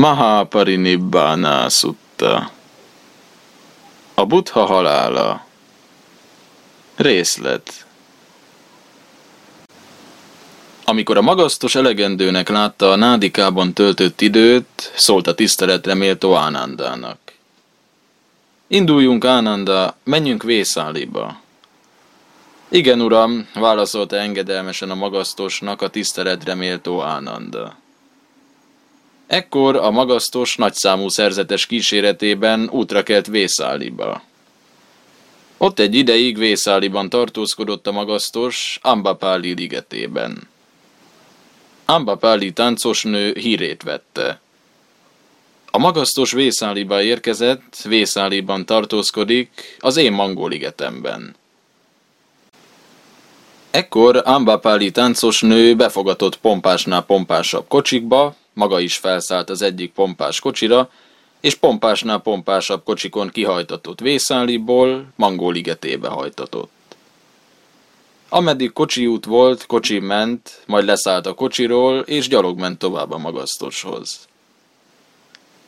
Mahaparinibbana Sutta A Buddha halála Részlet Amikor a magasztos elegendőnek látta a nádikában töltött időt, szólt a tiszteletre méltó Ánandának. Induljunk, Ánanda, menjünk Vészáliba. Igen, uram, válaszolta engedelmesen a magasztosnak a tiszteletre méltó Ánanda. Ekkor a magasztos nagyszámú szerzetes kíséretében útra kelt Vészáliba. Ott egy ideig Vészáliban tartózkodott a magasztos Ambapáli ligetében. Ambapáli táncosnő hírét vette. A magasztos Vészáliba érkezett, Vészáliban tartózkodik, az én mangóligetemben. Ekkor Ambapáli táncosnő befogatott pompásnál pompásabb kocsikba, maga is felszállt az egyik pompás kocsira, és pompásnál pompásabb kocsikon kihajtatott Vészáliból Mangóligetébe hajtatott. Ameddig kocsi út volt, kocsi ment, majd leszállt a kocsiról, és gyalog ment tovább a magasztoshoz.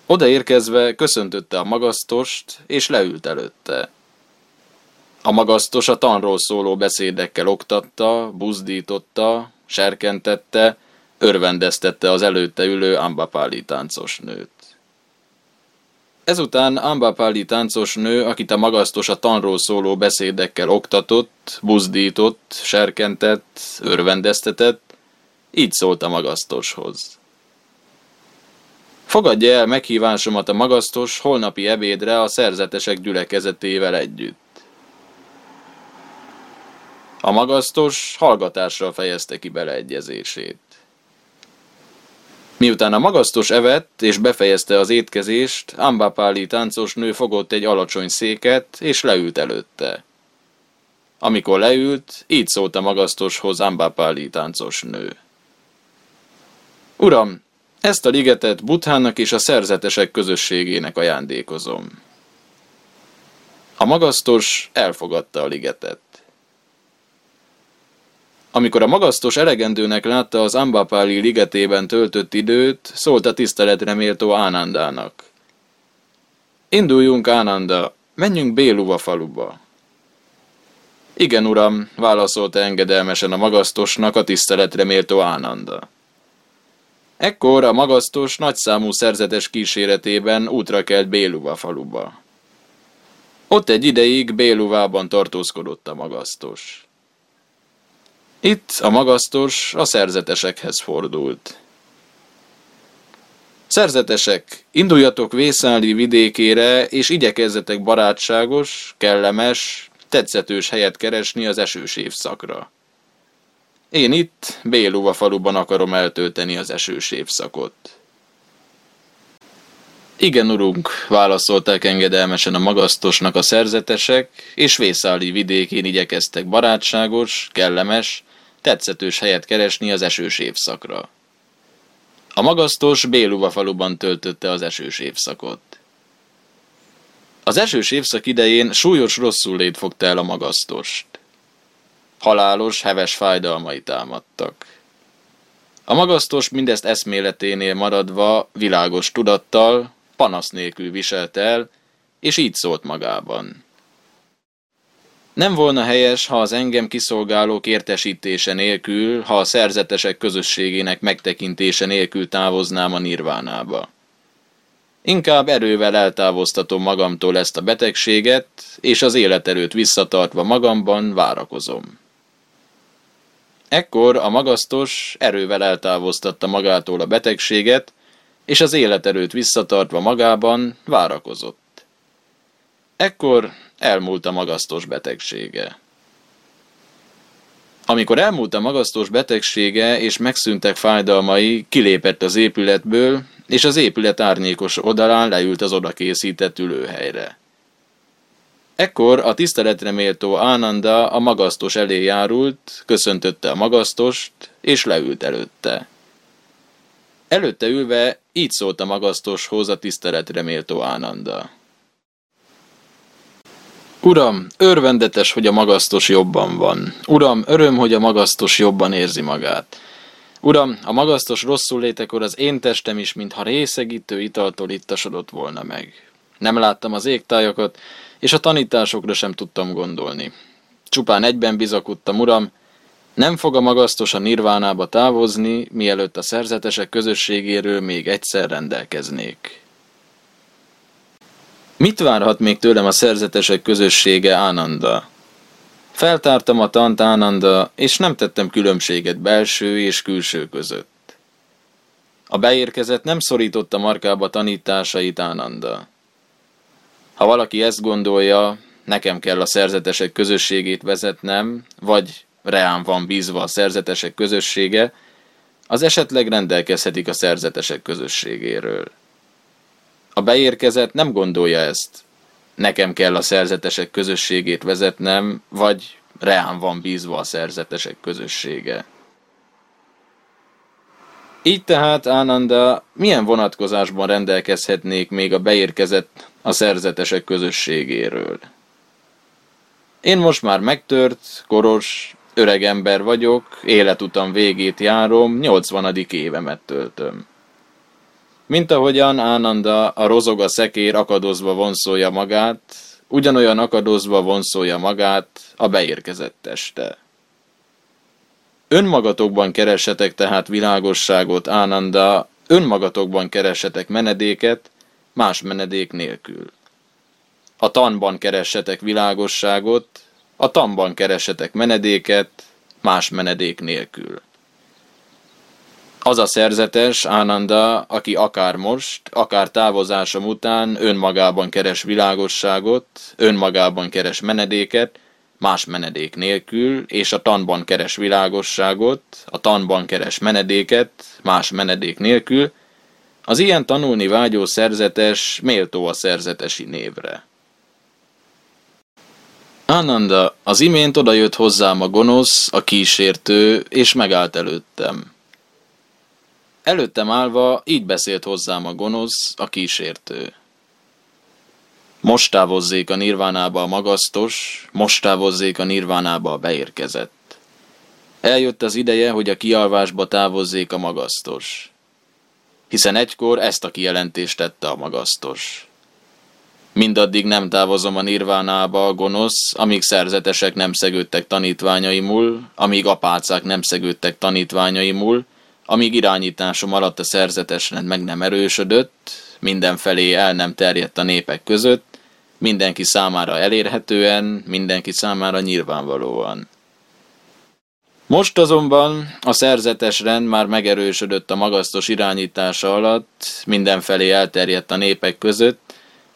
Odaérkezve köszöntötte a magasztost, és leült előtte. A magasztos a tanról szóló beszédekkel oktatta, buzdította, serkentette, örvendeztette az előtte ülő Ambapáli táncos nőt. Ezután Ambapáli táncos nő, akit a magasztos a tanról szóló beszédekkel oktatott, buzdított, serkentett, örvendeztetett, így szólt a magasztoshoz. Fogadja el meghívásomat a magasztos holnapi ebédre a szerzetesek gyülekezetével együtt. A magasztos hallgatással fejezte ki beleegyezését. Miután a magasztos evett és befejezte az étkezést, Ambapáli táncos nő fogott egy alacsony széket és leült előtte. Amikor leült, így szólt a magasztoshoz Ambapáli táncos nő. Uram, ezt a ligetet Buthának és a szerzetesek közösségének ajándékozom. A magasztos elfogadta a ligetet. Amikor a magasztos elegendőnek látta az Ambapáli ligetében töltött időt, szólt a tiszteletre méltó Ánandának. Induljunk, Ánanda, menjünk Béluva faluba. Igen, uram, válaszolta engedelmesen a magasztosnak a tiszteletre méltó Ánanda. Ekkor a magasztos nagyszámú szerzetes kíséretében útra kelt Béluva faluba. Ott egy ideig Béluvában tartózkodott a magasztos. Itt a magasztos a szerzetesekhez fordult. Szerzetesek, induljatok Vészáli vidékére, és igyekezzetek barátságos, kellemes, tetszetős helyet keresni az esős évszakra. Én itt, Béluva faluban akarom eltölteni az esős évszakot. Igen, urunk, válaszolták engedelmesen a magasztosnak a szerzetesek, és Vészáli vidékén igyekeztek barátságos, kellemes, tetszetős helyet keresni az esős évszakra. A magasztos Béluva faluban töltötte az esős évszakot. Az esős évszak idején súlyos rosszul fogta el a magasztost. Halálos, heves fájdalmai támadtak. A magasztos mindezt eszméleténél maradva, világos tudattal, panasz nélkül viselt el, és így szólt magában. Nem volna helyes, ha az engem kiszolgálók értesítése nélkül, ha a szerzetesek közösségének megtekintése nélkül távoznám a nirvánába. Inkább erővel eltávoztatom magamtól ezt a betegséget, és az életerőt visszatartva magamban várakozom. Ekkor a magasztos erővel eltávoztatta magától a betegséget, és az életerőt visszatartva magában várakozott. Ekkor elmúlt a magasztos betegsége. Amikor elmúlt a magasztos betegsége és megszűntek fájdalmai, kilépett az épületből, és az épület árnyékos oldalán leült az oda készített ülőhelyre. Ekkor a tiszteletre méltó Ánanda a magasztos elé járult, köszöntötte a magasztost, és leült előtte. Előtte ülve így szólt a magasztoshoz a tiszteletre méltó Ánanda. Uram, örvendetes, hogy a magasztos jobban van. Uram, öröm, hogy a magasztos jobban érzi magát. Uram, a magasztos rosszul létekor az én testem is, mintha részegítő italtól ittasodott volna meg. Nem láttam az égtájakat, és a tanításokra sem tudtam gondolni. Csupán egyben bizakodtam, uram, nem fog a magasztos a nirvánába távozni, mielőtt a szerzetesek közösségéről még egyszer rendelkeznék. Mit várhat még tőlem a szerzetesek közössége Ánanda? Feltártam a tant Ánanda, és nem tettem különbséget belső és külső között. A beérkezett nem szorította markába tanításait Ánanda. Ha valaki ezt gondolja, nekem kell a szerzetesek közösségét vezetnem, vagy reám van bízva a szerzetesek közössége, az esetleg rendelkezhetik a szerzetesek közösségéről. A beérkezett nem gondolja ezt. Nekem kell a szerzetesek közösségét vezetnem, vagy reám van bízva a szerzetesek közössége. Így tehát, Ánanda, milyen vonatkozásban rendelkezhetnék még a beérkezett a szerzetesek közösségéről? Én most már megtört, koros, öreg ember vagyok, életutam végét járom, 80. évemet töltöm. Mint ahogyan Ánanda a rozoga szekér akadozva vonszolja magát, ugyanolyan akadozva vonszolja magát a beérkezett teste. Önmagatokban keresetek tehát világosságot, Ánanda, önmagatokban keresetek menedéket, más menedék nélkül. A tanban keressetek világosságot, a tanban keressetek menedéket, más menedék nélkül. Az a szerzetes, Ánanda, aki akár most, akár távozásom után önmagában keres világosságot, önmagában keres menedéket, más menedék nélkül, és a tanban keres világosságot, a tanban keres menedéket, más menedék nélkül, az ilyen tanulni vágyó szerzetes méltó a szerzetesi névre. Ananda, az imént odajött hozzám a gonosz, a kísértő, és megállt előttem. Előttem állva így beszélt hozzám a gonosz, a kísértő. Most távozzék a nirvánába a magasztos, most távozzék a nirvánába a beérkezett. Eljött az ideje, hogy a kialvásba távozzék a magasztos. Hiszen egykor ezt a kijelentést tette a magasztos. Mindaddig nem távozom a nirvánába a gonosz, amíg szerzetesek nem szegődtek tanítványaimul, amíg apácák nem szegődtek tanítványaimul, amíg irányításom alatt a szerzetesrend meg nem erősödött, mindenfelé el nem terjedt a népek között, mindenki számára elérhetően, mindenki számára nyilvánvalóan. Most azonban a szerzetes rend már megerősödött a magasztos irányítása alatt, mindenfelé elterjedt a népek között,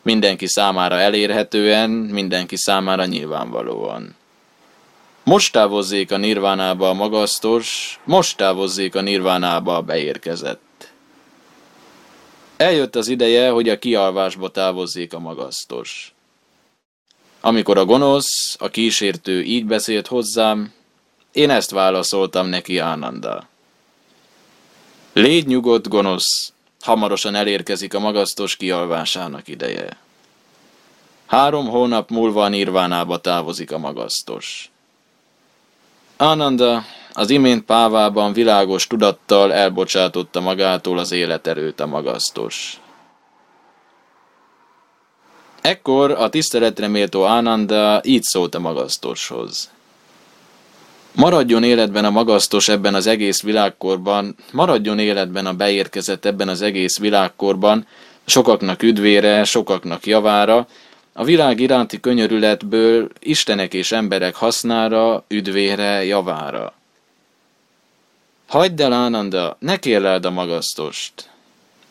mindenki számára elérhetően, mindenki számára nyilvánvalóan. Most távozzék a nirvánába a magasztos, most távozzék a nirvánába a beérkezett. Eljött az ideje, hogy a kialvásba távozzék a magasztos. Amikor a gonosz, a kísértő így beszélt hozzám, én ezt válaszoltam neki Ánanda. Légy nyugodt, gonosz, hamarosan elérkezik a magasztos kialvásának ideje. Három hónap múlva a nirvánába távozik a magasztos. Ananda az imént pávában világos tudattal elbocsátotta magától az életerőt a magasztos. Ekkor a tiszteletre méltó Ananda így szólt a magasztoshoz. Maradjon életben a magasztos ebben az egész világkorban, maradjon életben a beérkezett ebben az egész világkorban, sokaknak üdvére, sokaknak javára, a világ iránti könyörületből Istenek és emberek hasznára, üdvére, javára. Hagyd el, Ánanda, ne kérleld a magasztost.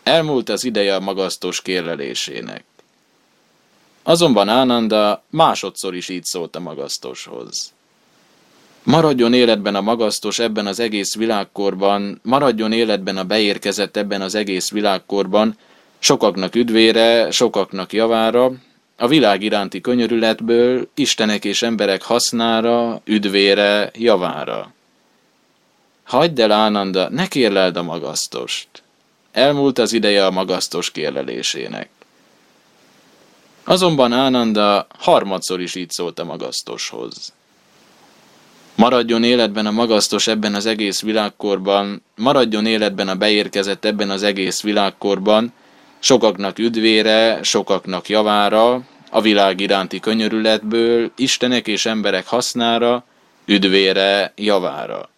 Elmúlt az ideje a magasztos kérlelésének. Azonban Ánanda másodszor is így szólt a magasztoshoz. Maradjon életben a magasztos ebben az egész világkorban, maradjon életben a beérkezett ebben az egész világkorban, sokaknak üdvére, sokaknak javára, a világ iránti könyörületből Istenek és emberek hasznára, üdvére, javára. Hagyd el, Ánanda, ne kérleld a magasztost. Elmúlt az ideje a magasztos kérlelésének. Azonban Ánanda harmadszor is így szólt a magasztoshoz. Maradjon életben a magasztos ebben az egész világkorban, maradjon életben a beérkezett ebben az egész világkorban, sokaknak üdvére, sokaknak javára, a világ iránti könyörületből, Istenek és emberek hasznára, üdvére, javára.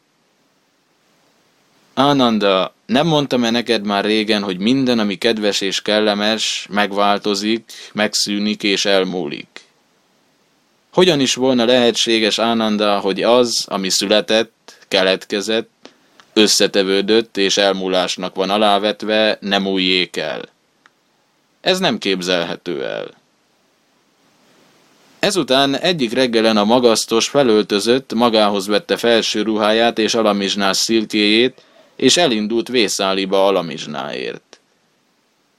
Ánanda, nem mondtam-e neked már régen, hogy minden, ami kedves és kellemes, megváltozik, megszűnik és elmúlik? Hogyan is volna lehetséges Ánanda, hogy az, ami született, keletkezett, összetevődött és elmúlásnak van alávetve, nem újjék el? Ez nem képzelhető el. Ezután egyik reggelen a magasztos felöltözött, magához vette felső ruháját és alamizsnás szilkéjét, és elindult Vészáliba alamizsnáért.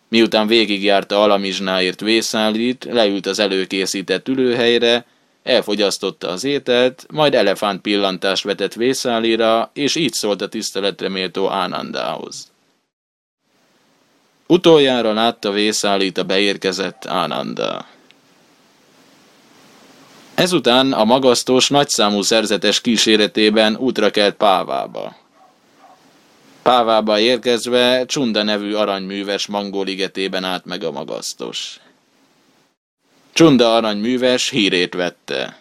Miután végigjárta alamizsnáért Vészálit, leült az előkészített ülőhelyre, elfogyasztotta az ételt, majd elefánt pillantást vetett Vészálira, és így szólt a tiszteletre méltó Ánandához. Utoljára látta Vészálit a beérkezett Ánanda. Ezután a magasztos, nagyszámú szerzetes kíséretében útra kelt Pávába. Pávába érkezve Csunda nevű aranyműves mangóligetében állt meg a magasztos. Csunda aranyműves hírét vette.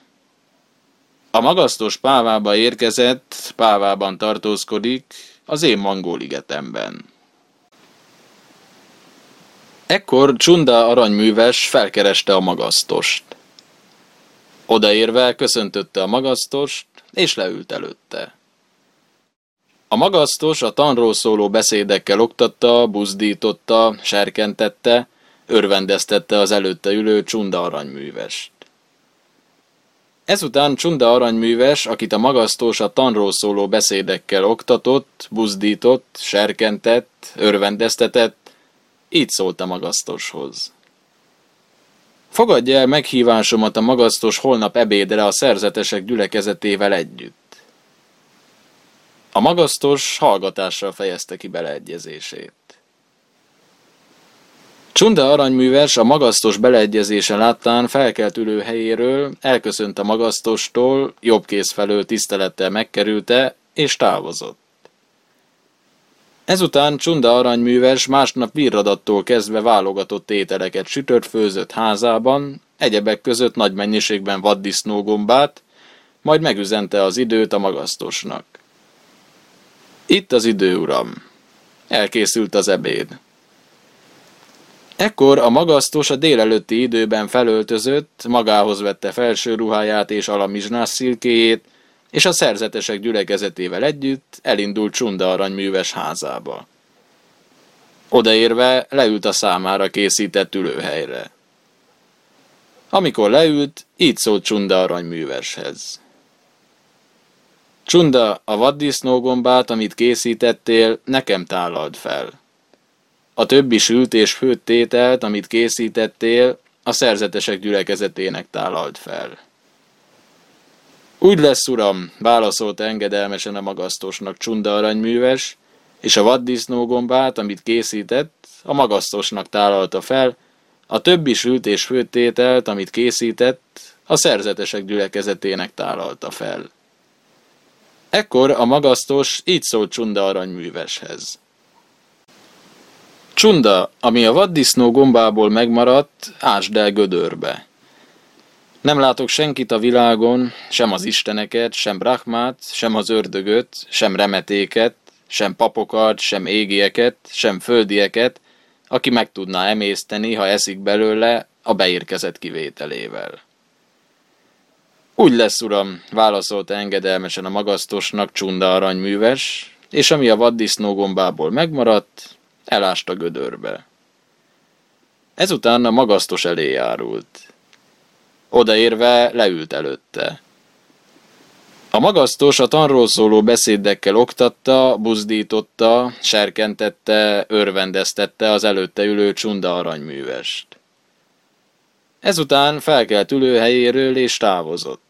A magasztos Pávába érkezett, Pávában tartózkodik, az én mangóligetemben. Ekkor Csunda aranyműves felkereste a magasztost. Odaérve köszöntötte a magasztost, és leült előtte. A magasztos a tanról szóló beszédekkel oktatta, buzdította, serkentette, örvendeztette az előtte ülő Csunda aranyművest. Ezután Csunda aranyműves, akit a magasztós a tanról szóló beszédekkel oktatott, buzdított, serkentett, örvendeztetett, így szólt a magasztoshoz. Fogadja el meghívásomat a magasztos holnap ebédre a szerzetesek gyülekezetével együtt. A magasztos hallgatással fejezte ki beleegyezését. Csunda aranyműves a magasztos beleegyezése láttán felkelt ülő helyéről, elköszönt a magasztostól, jobb kéz felől tisztelettel megkerülte, és távozott. Ezután Csunda aranyműves másnap virradattól kezdve válogatott ételeket sütött főzött házában, egyebek között nagy mennyiségben vaddisznógombát, majd megüzente az időt a magasztosnak. Itt az idő, uram. Elkészült az ebéd. Ekkor a magasztos a délelőtti időben felöltözött, magához vette felső ruháját és alamizsnás szilkéjét, és a szerzetesek gyülekezetével együtt elindult Csunda aranyműves házába. Odaérve leült a számára készített ülőhelyre. Amikor leült, így szólt Csunda aranyműveshez. Csunda, a vaddisznógombát, amit készítettél, nekem tálald fel. A többi sült és főtt tételt, amit készítettél, a szerzetesek gyülekezetének tálald fel. Úgy lesz, uram, válaszolta engedelmesen a magasztosnak Csunda aranyműves, és a vaddisznógombát, amit készített, a magasztosnak tálalta fel, a többi sült és főtt tételt, amit készített, a szerzetesek gyülekezetének tálalta fel. Ekkor a magasztos így szólt Csunda aranyműveshez. Csunda, ami a vaddisznó gombából megmaradt, ásd el gödörbe. Nem látok senkit a világon, sem az isteneket, sem Brahmát, sem az ördögöt, sem remetéket, sem papokat, sem égieket, sem földieket, aki meg tudná emészteni, ha eszik belőle, a beérkezett kivételével. Úgy lesz, uram, válaszolta engedelmesen a magasztosnak Csunda aranyműves, és ami a vaddisznó gombából megmaradt, elásta gödörbe. Ezután a magasztos elé járult. Odaérve leült előtte. A magasztos a tanról szóló beszédekkel oktatta, buzdította, serkentette, örvendeztette az előtte ülő csunda aranyművest. Ezután felkelt ülőhelyéről és távozott.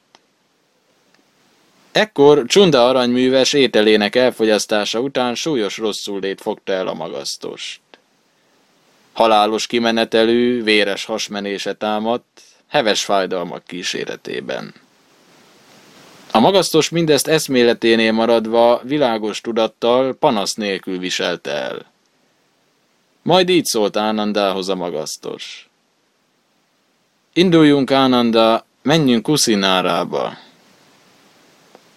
Ekkor Csunda aranyműves ételének elfogyasztása után súlyos rosszullét fogta el a magasztost. Halálos kimenetelű, véres hasmenése támadt, heves fájdalmak kíséretében. A magasztos mindezt eszméleténél maradva világos tudattal panasz nélkül viselte el. Majd így szólt Ánandához a magasztos. Induljunk, Ánanda, menjünk Kuszinárába.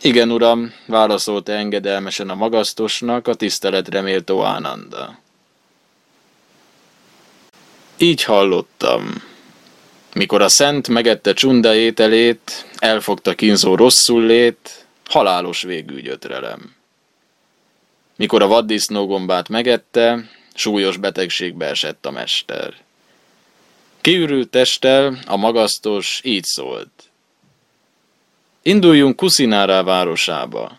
Igen, uram, válaszolta engedelmesen a magasztosnak a tiszteletre méltó Ánanda. Így hallottam. Mikor a szent megette csunda ételét, elfogta kínzó rosszul lét, halálos végű gyötrelem. Mikor a vaddisznógombát megette, súlyos betegségbe esett a mester. Kiürült testtel a magasztos így szólt. Induljunk Kuszinárá városába.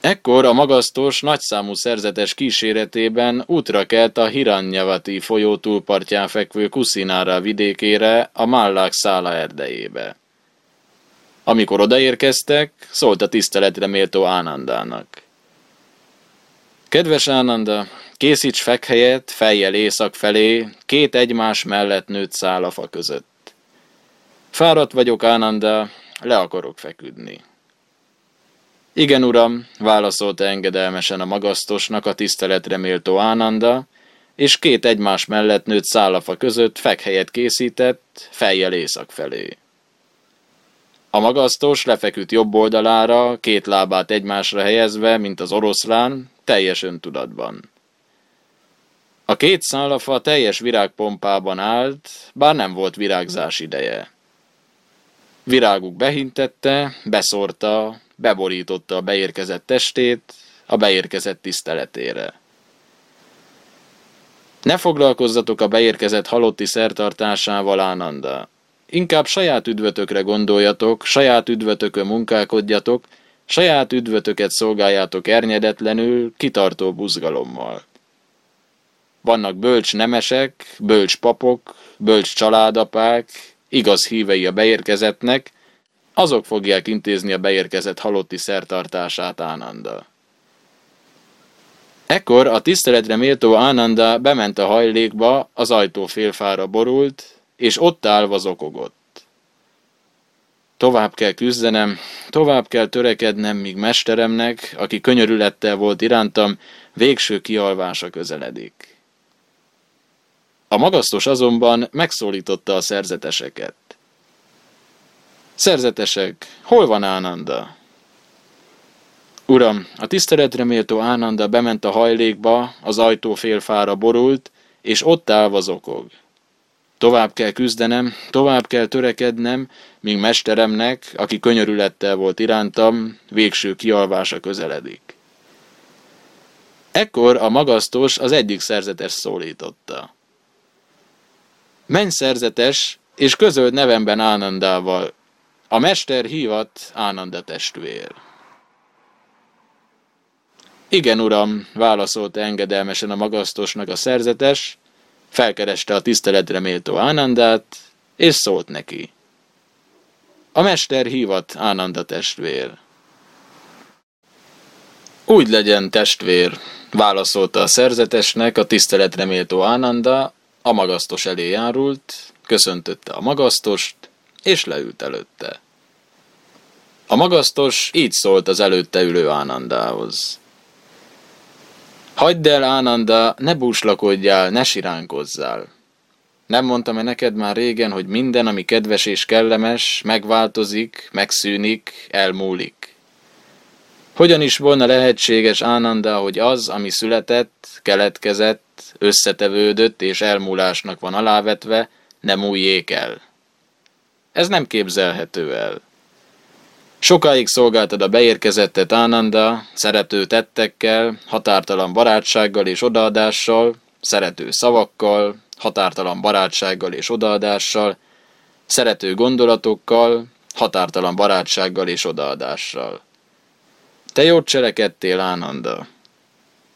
Ekkor a magasztos, nagyszámú szerzetes kíséretében útra kelt a Hiranyavati folyó túlpartján fekvő Kuszinára vidékére, a Mállák szála erdejébe. Amikor odaérkeztek, szólt a tiszteletre méltó Ánandának. Kedves Ánanda, készíts fekhelyet, fejjel észak felé, két egymás mellett nőtt szál a fa között. Fáradt vagyok, Ánanda, le akarok feküdni. Igen, uram, válaszolta engedelmesen a magasztosnak a tiszteletre méltó Ánanda, és két egymás mellett nőtt szállafa között fekhelyet készített, fejjel észak felé. A magasztos lefeküdt jobb oldalára, két lábát egymásra helyezve, mint az oroszlán, teljes öntudatban. A két szállafa teljes virágpompában állt, bár nem volt virágzás ideje. Viráguk behintette, beszórta, beborította a beérkezett testét a beérkezett tiszteletére. Ne foglalkozzatok a beérkezett halotti szertartásával, Ánanda. Inkább saját üdvötökre gondoljatok, saját üdvötökön munkálkodjatok, saját üdvötöket szolgáljátok ernyedetlenül, kitartó buzgalommal. Vannak bölcs nemesek, bölcs papok, bölcs családapák, igaz hívei a beérkezetnek, azok fogják intézni a beérkezett halotti szertartását Ánanda. Ekkor a tiszteletre méltó Ánanda bement a hajlékba, az ajtó félfára borult, és ott állva zokogott. Tovább kell küzdenem, tovább kell törekednem, míg mesteremnek, aki könyörülettel volt irántam, végső kialvása közeledik. A magasztos azonban megszólította a szerzeteseket. Szerzetesek, hol van Ánanda? Uram, a tiszteletre méltó Ánanda bement a hajlékba, az ajtó félfára borult, és ott állva zokog. Tovább kell küzdenem, tovább kell törekednem, míg mesteremnek, aki könyörülettel volt irántam, végső kialvása közeledik. Ekkor a magasztos az egyik szerzetes szólította. Menj szerzetes, és közöld nevemben Ánandával, a mester hívat Ánanda testvér. Igen, uram, válaszolta engedelmesen a magasztosnak a szerzetes, felkereste a tiszteletre méltó Ánandát, és szólt neki. A mester hívat Ánanda testvér. Úgy legyen, testvér, válaszolta a szerzetesnek a tiszteletre méltó Ánanda, a magasztos elé járult, köszöntötte a magasztost, és leült előtte. A magasztos így szólt az előtte ülő Ánandához. Hagyd el, Ánanda, ne búslakodjál, ne siránkozzál. Nem mondtam-e neked már régen, hogy minden, ami kedves és kellemes, megváltozik, megszűnik, elmúlik? Hogyan is volna lehetséges, Ánanda, hogy az, ami született, keletkezett, összetevődött és elmúlásnak van alávetve, nem újjék el? Ez nem képzelhető el. Sokáig szolgáltad a beérkezettet Ánanda, szerető tettekkel, határtalan barátsággal és odaadással, szerető szavakkal, határtalan barátsággal és odaadással, szerető gondolatokkal, határtalan barátsággal és odaadással. Te jót cselekedtél, Ánanda.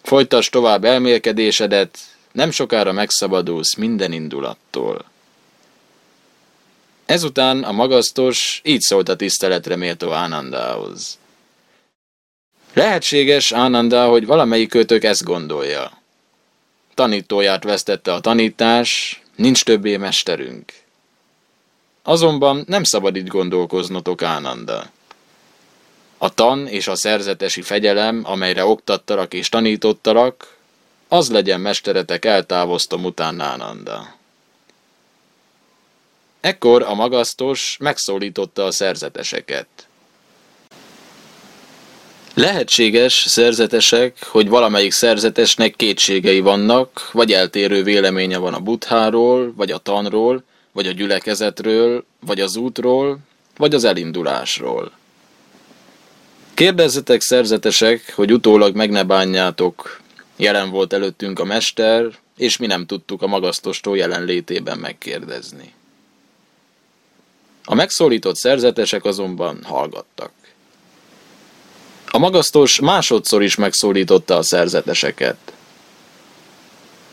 Folytasd tovább elmélkedésedet, nem sokára megszabadulsz minden indulattól. Ezután a magasztos így szólt a tiszteletre méltó Ánandához. Lehetséges, Ánanda, hogy valamelyik kötök ezt gondolja. Tanítóját vesztette a tanítás, nincs többé mesterünk. Azonban nem szabad így gondolkoznotok, Ánanda. A tan és a szerzetesi fegyelem, amelyre oktattalak és tanítottalak, az legyen mesteretek eltávoztom után Ánanda. Ekkor a magasztos megszólította a szerzeteseket. Lehetséges szerzetesek, hogy valamelyik szerzetesnek kétségei vannak, vagy eltérő véleménye van a butháról, vagy a tanról, vagy a gyülekezetről, vagy az útról, vagy az elindulásról. Kérdezzetek szerzetesek, hogy utólag meg ne bánjátok. Jelen volt előttünk a mester, és mi nem tudtuk a magasztostól jelenlétében megkérdezni. A megszólított szerzetesek azonban hallgattak. A magasztos másodszor is megszólította a szerzeteseket.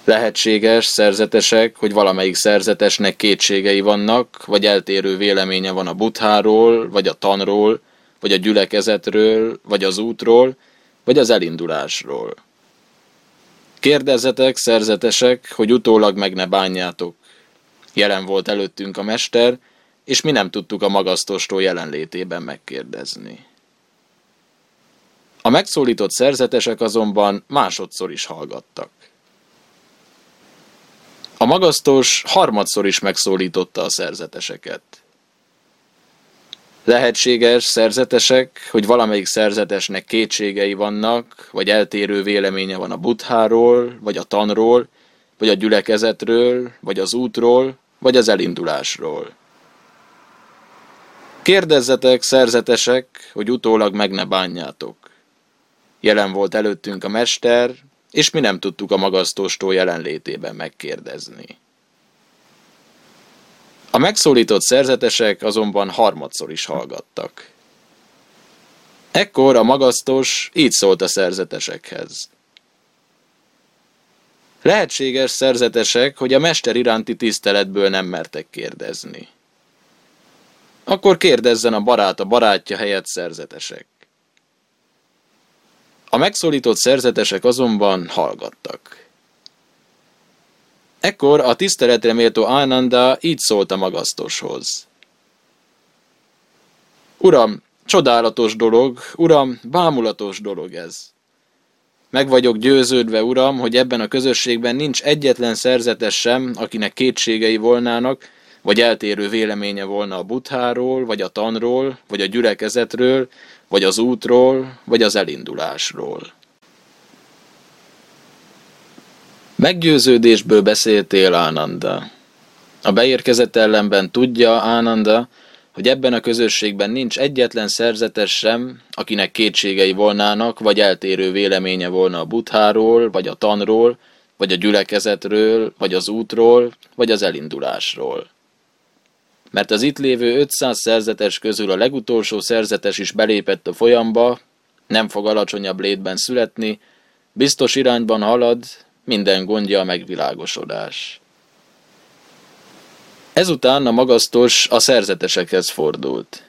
Lehetséges szerzetesek, hogy valamelyik szerzetesnek kétségei vannak, vagy eltérő véleménye van a butháról, vagy a tanról, vagy a gyülekezetről, vagy az útról, vagy az elindulásról. Kérdezzetek, szerzetesek, hogy utólag meg ne bánjátok. Jelen volt előttünk a mester, és mi nem tudtuk a magasztostól jelenlétében megkérdezni. A megszólított szerzetesek azonban másodszor is hallgattak. A magasztos harmadszor is megszólította a szerzeteseket. Lehetséges szerzetesek, hogy valamelyik szerzetesnek kétségei vannak, vagy eltérő véleménye van a butháról, vagy a tanról, vagy a gyülekezetről, vagy az útról, vagy az elindulásról. Kérdezzetek, szerzetesek, hogy utólag meg ne bánjátok. Jelen volt előttünk a mester, és mi nem tudtuk a magasztóstól jelenlétében megkérdezni. A megszólított szerzetesek azonban harmadszor is hallgattak. Ekkor a magasztos így szólt a szerzetesekhez. Lehetséges szerzetesek, hogy a mester iránti tiszteletből nem mertek kérdezni. Akkor kérdezzen a barát a barátja helyett szerzetesek. A megszólított szerzetesek azonban hallgattak. Ekkor a tiszteletre méltó Ananda így szólt a magasztoshoz. Uram, csodálatos dolog, uram, bámulatos dolog ez. Meg vagyok győződve, uram, hogy ebben a közösségben nincs egyetlen szerzetes sem, akinek kétségei volnának, vagy eltérő véleménye volna a butháról, vagy a tanról, vagy a gyülekezetről, vagy az útról, vagy az elindulásról. Meggyőződésből beszéltél, Ánanda. A beérkezett ellenben tudja Ánanda, hogy ebben a közösségben nincs egyetlen szerzetes sem, akinek kétségei volnának, vagy eltérő véleménye volna a butháról, vagy a tanról, vagy a gyülekezetről, vagy az útról, vagy az elindulásról mert az itt lévő 500 szerzetes közül a legutolsó szerzetes is belépett a folyamba, nem fog alacsonyabb létben születni, biztos irányban halad, minden gondja a megvilágosodás. Ezután a magasztos a szerzetesekhez fordult.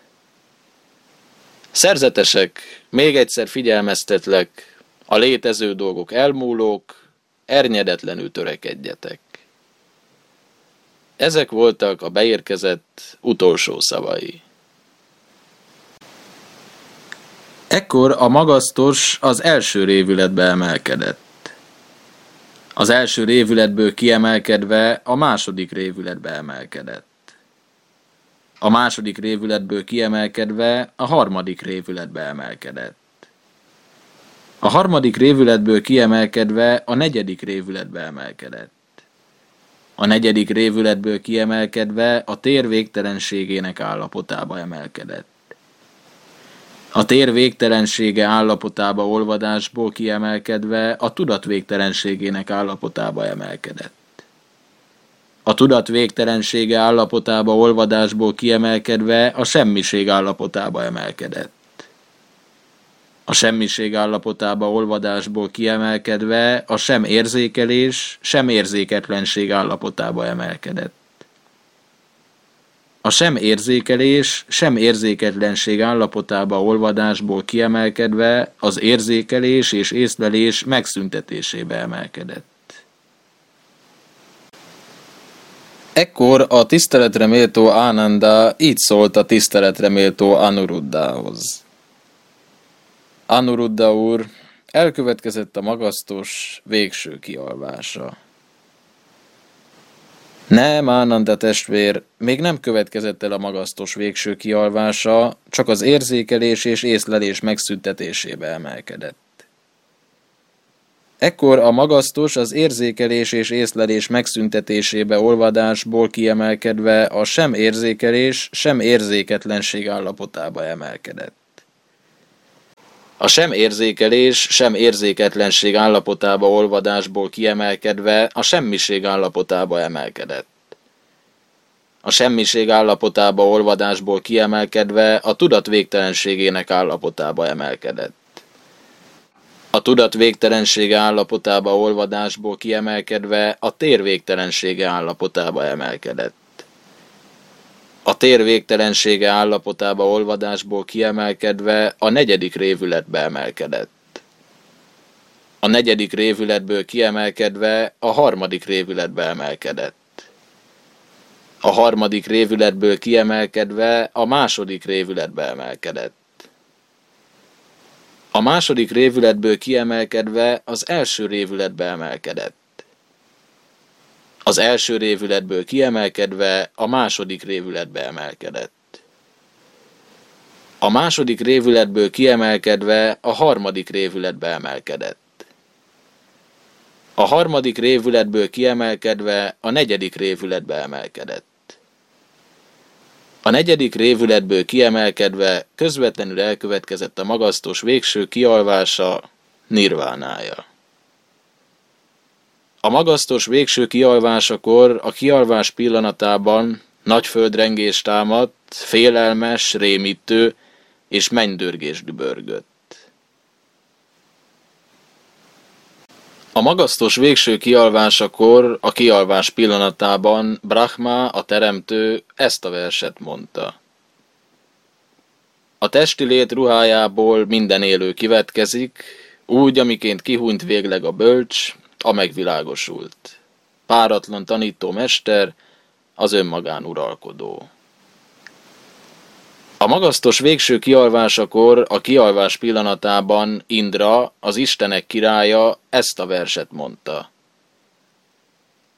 Szerzetesek, még egyszer figyelmeztetlek, a létező dolgok elmúlók, ernyedetlenül törekedjetek. Ezek voltak a beérkezett utolsó szavai. Ekkor a magasztos az első révületbe emelkedett. Az első révületből kiemelkedve a második révületbe emelkedett. A második révületből kiemelkedve a harmadik révületbe emelkedett. A harmadik révületből kiemelkedve a negyedik révületbe emelkedett. A negyedik révületből kiemelkedve a tér végtelenségének állapotába emelkedett. A tér végtelensége állapotába olvadásból kiemelkedve a tudat végtelenségének állapotába emelkedett. A tudat végtelensége állapotába olvadásból kiemelkedve a semmiség állapotába emelkedett a semmiség állapotába olvadásból kiemelkedve a sem érzékelés, sem érzéketlenség állapotába emelkedett. A sem érzékelés, sem érzéketlenség állapotába olvadásból kiemelkedve az érzékelés és észlelés megszüntetésébe emelkedett. Ekkor a tiszteletre méltó Ánanda így szólt a tiszteletre méltó Anuruddhához. Anuruddha úr, elkövetkezett a magasztos végső kialvása. Nem, Ánanda testvér, még nem következett el a magasztos végső kialvása, csak az érzékelés és észlelés megszüntetésébe emelkedett. Ekkor a magasztos az érzékelés és észlelés megszüntetésébe olvadásból kiemelkedve a sem érzékelés, sem érzéketlenség állapotába emelkedett. A sem érzékelés, sem érzéketlenség állapotába olvadásból kiemelkedve a semmiség állapotába emelkedett. A semmiség állapotába olvadásból kiemelkedve a tudat végtelenségének állapotába emelkedett. A tudat végtelensége állapotába olvadásból kiemelkedve a tér végtelensége állapotába emelkedett. A tér végtelensége állapotába olvadásból kiemelkedve a negyedik révületbe emelkedett. A negyedik révületből kiemelkedve a harmadik révületbe emelkedett. A harmadik révületből kiemelkedve a második révületbe emelkedett. A második révületből kiemelkedve az első révületbe emelkedett. Az első révületből kiemelkedve a második révületbe emelkedett. A második révületből kiemelkedve a harmadik révületbe emelkedett. A harmadik révületből kiemelkedve a negyedik révületbe emelkedett. A negyedik révületből kiemelkedve közvetlenül elkövetkezett a magasztos végső kialvása, nirvánája. A magasztos végső kialvásakor a kialvás pillanatában nagy földrengés támadt, félelmes, rémítő és mennydörgés dübörgött. A magasztos végső kialvásakor, a kialvás pillanatában Brahma, a teremtő, ezt a verset mondta. A testi lét ruhájából minden élő kivetkezik, úgy, amiként kihúnyt végleg a bölcs, a megvilágosult. Páratlan tanító mester, az önmagán uralkodó. A magasztos végső kialvásakor, a kialvás pillanatában Indra, az Istenek királya ezt a verset mondta.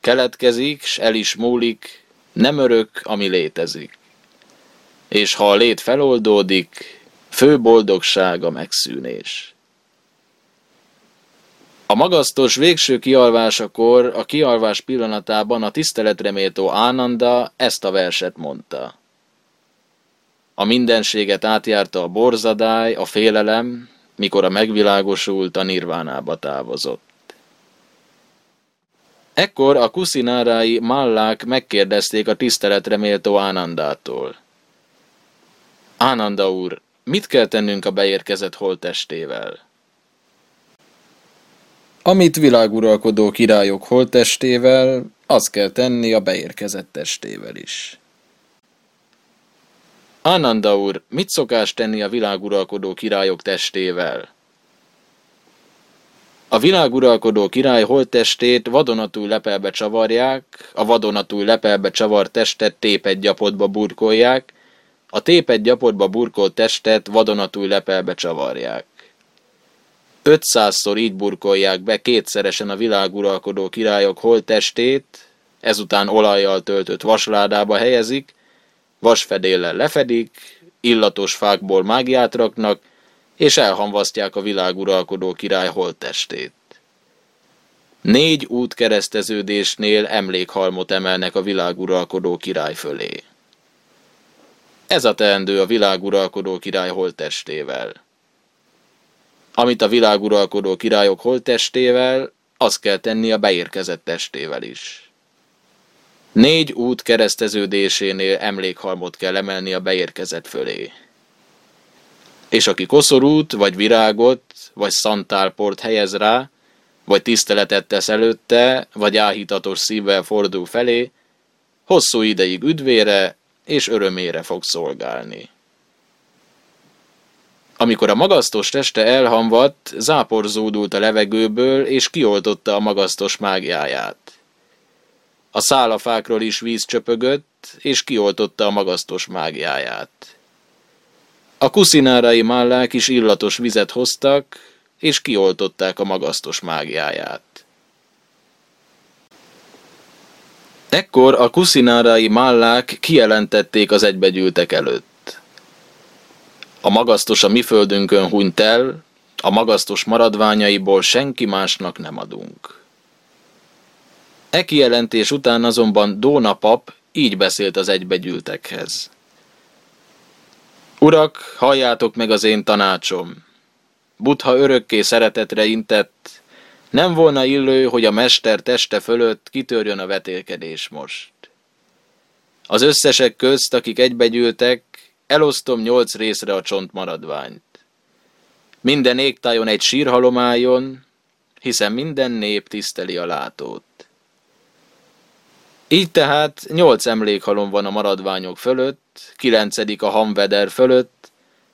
Keletkezik, s el is múlik, nem örök, ami létezik. És ha a lét feloldódik, fő boldogság a megszűnés. A magasztos végső kialvásakor, a kialvás pillanatában a tiszteletreméltó Ánanda ezt a verset mondta. A mindenséget átjárta a borzadály, a félelem, mikor a megvilágosult a nirvánába távozott. Ekkor a kuszinárái mallák megkérdezték a tiszteletre méltó Ánandától. Ánanda úr, mit kell tennünk a beérkezett holttestével? Amit világuralkodó királyok holttestével, azt kell tenni a beérkezett testével is. Ananda úr, mit szokás tenni a világuralkodó királyok testével? A világuralkodó király holttestét vadonatúj lepelbe csavarják, a vadonatúj lepelbe csavart testet tépet gyapotba burkolják, a tépet gyapotba burkolt testet vadonatúj lepelbe csavarják. 500-szor így burkolják be kétszeresen a világuralkodó királyok holttestét, ezután olajjal töltött vasládába helyezik, vasfedéllel lefedik, illatos fákból mágiát raknak, és elhamvasztják a világuralkodó király holttestét. Négy út kereszteződésnél emlékhalmot emelnek a világuralkodó király fölé. Ez a teendő a világuralkodó király holttestével. Amit a világuralkodó királyok holttestével, azt kell tenni a beérkezett testével is. Négy út kereszteződésénél emlékhalmot kell emelni a beérkezett fölé. És aki koszorút, vagy virágot, vagy szantálport helyez rá, vagy tiszteletet tesz előtte, vagy áhítatos szívvel fordul felé, hosszú ideig üdvére és örömére fog szolgálni. Amikor a magasztos teste elhamvadt, zápor zúdult a levegőből, és kioltotta a magasztos mágiáját. A szálafákról is víz csöpögött, és kioltotta a magasztos mágiáját. A kuszinárai mállák is illatos vizet hoztak, és kioltották a magasztos mágiáját. Ekkor a kuszinárai mállák kijelentették az egybegyűltek előtt. A magasztos a mi földünkön hunyt el, a magasztos maradványaiból senki másnak nem adunk. E kijelentés után azonban Dóna pap így beszélt az egybegyűltekhez. Urak, halljátok meg az én tanácsom. Butha örökké szeretetre intett, nem volna illő, hogy a mester teste fölött kitörjön a vetélkedés most. Az összesek közt, akik egybegyűltek, elosztom nyolc részre a csontmaradványt. Minden égtájon egy sírhalom álljon, hiszen minden nép tiszteli a látót. Így tehát nyolc emlékhalom van a maradványok fölött, kilencedik a hamveder fölött,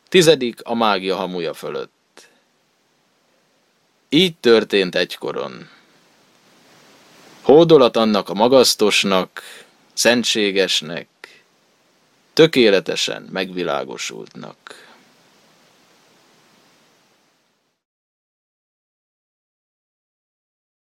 tizedik a mágia hamuja fölött. Így történt egykoron. Hódolat annak a magasztosnak, szentségesnek, tökéletesen megvilágosultnak.